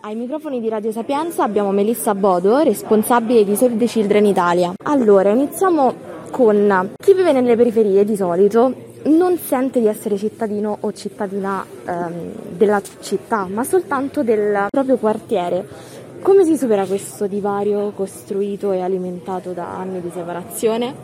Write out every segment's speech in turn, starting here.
Ai microfoni di Radio Sapienza abbiamo Melissa Bodo, responsabile di Save the Children Italia. Allora, iniziamo con chi vive nelle periferie di solito non sente di essere cittadino o cittadina ehm, della città, ma soltanto del proprio quartiere. Come si supera questo divario costruito e alimentato da anni di separazione?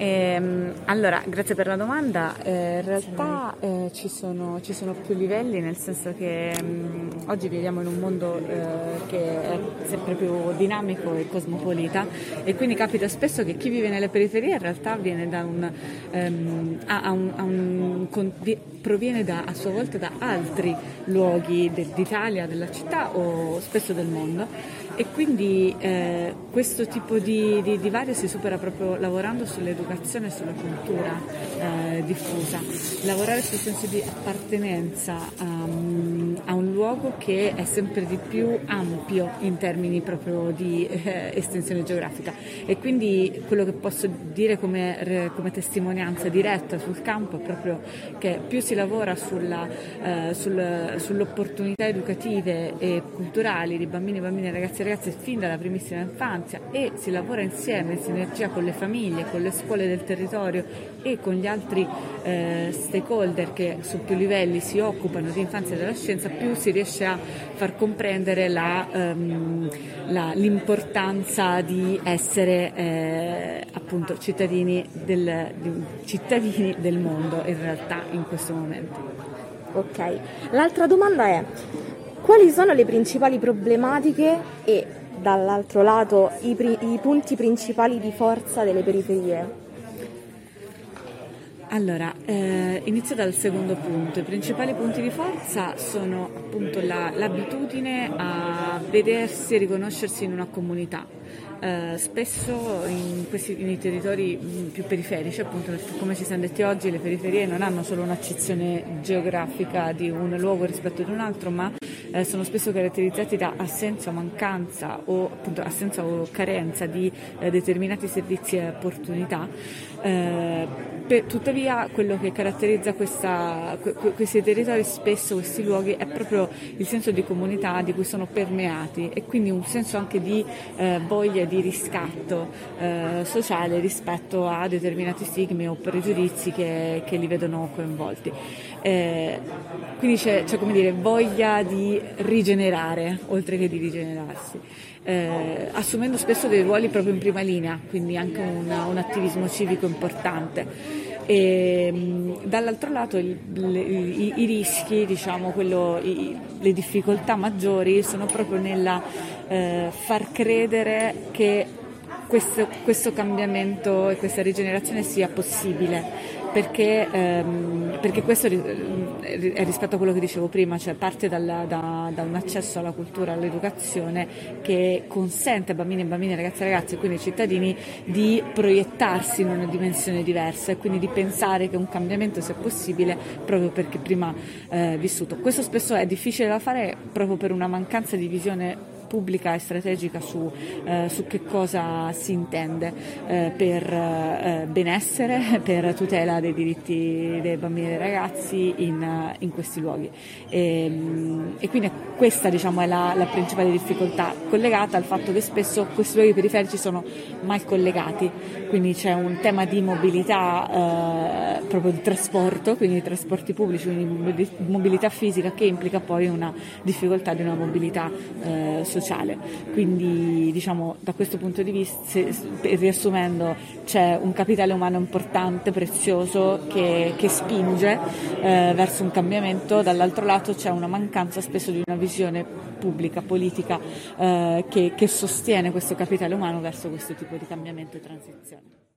Eh, allora, grazie per la domanda. Eh, in realtà eh, ci, sono, ci, sono, più livelli, nel senso che mh, mm, oggi viviamo in un mondo eh, che è sempre più dinamico e cosmopolita e quindi capita spesso che chi vive nelle periferie in realtà da un, um, ha un, ha un, proviene da, a sua volta da altri luoghi de, d'Italia, della città o spesso del mondo e quindi eh, questo tipo di, di divario si supera proprio lavorando sull'educazione e sulla cultura eh, diffusa, lavorare sul senso di appartenenza um, a un luogo che è sempre di più ampio in termini proprio di eh, estensione geografica. E quindi quello che posso dire come, come, testimonianza diretta sul campo è proprio che più si lavora sulla, eh, sul, sulle opportunità educative e culturali di bambini, bambine, ragazzi e ragazze fin dalla primissima infanzia e si lavora insieme in sinergia con le famiglie, con le scuole del territorio e con gli altri eh, stakeholder che su più livelli si occupano di infanzia e adolescenza, più si riesce a far comprendere la, um, la, l'importanza di essere eh, appunto cittadini del, cittadini del mondo in realtà in questo momento. Ok, l'altra domanda è quali sono le principali problematiche e dall'altro lato i, pri- i punti principali di forza delle periferie? Allora, eh, inizio dal secondo punto. I principali punti di forza sono appunto la, l'abitudine a vedersi e riconoscersi in una comunità. Eh, spesso in questi nei territori mm, più periferici, appunto come ci siamo detti oggi, le periferie non hanno solo un'accezione geografica di un luogo rispetto ad un altro, ma eh, sono spesso caratterizzati da assenza o mancanza o appunto assenza o carenza di eh, determinati servizi e opportunità. Per, tuttavia quello che caratterizza questa, questi territori spesso, questi luoghi, è proprio il senso di comunità di cui sono permeati e quindi un senso anche di eh, voglia di riscatto eh, sociale rispetto a determinati stigmi o pregiudizi che, che li vedono coinvolti. Eh, quindi c'è, c'è dire, voglia di rigenerare oltre che di rigenerarsi. Eh, assumendo spesso dei ruoli proprio in prima linea, quindi anche un, un attivismo civico importante. E, dall'altro lato il, le, i, i, rischi, diciamo, quello, i, le difficoltà maggiori sono proprio nella eh, far credere che questo, questo cambiamento e questa rigenerazione sia possibile perché, ehm, perché questo è rispetto a quello che dicevo prima, cioè parte dalla, da, da, un accesso alla cultura, all'educazione che consente a bambini e bambine, ragazzi e ragazzi, quindi ai cittadini, di proiettarsi in una dimensione diversa e quindi di pensare che un cambiamento sia possibile proprio perché prima eh, vissuto. Questo spesso è difficile da fare proprio per una mancanza di visione pubblica e strategica su, eh, su che cosa si intende eh, per eh, benessere, per tutela dei diritti dei bambini e dei ragazzi in, in questi luoghi. E, ehm, e, quindi questa diciamo, è la, la, principale difficoltà collegata al fatto che spesso questi luoghi periferici sono mal collegati, quindi c'è un tema di mobilità eh, proprio di trasporto, quindi di trasporti pubblici, quindi mobilità fisica che implica poi una difficoltà di una mobilità eh, sociale sociale. Quindi diciamo da questo punto di vista, se, riassumendo, c'è un capitale umano importante, prezioso, che, che spinge eh, verso un cambiamento, dall'altro lato c'è una mancanza spesso di una visione pubblica, politica, eh, che, che sostiene questo capitale umano verso questo tipo di cambiamento e transizione.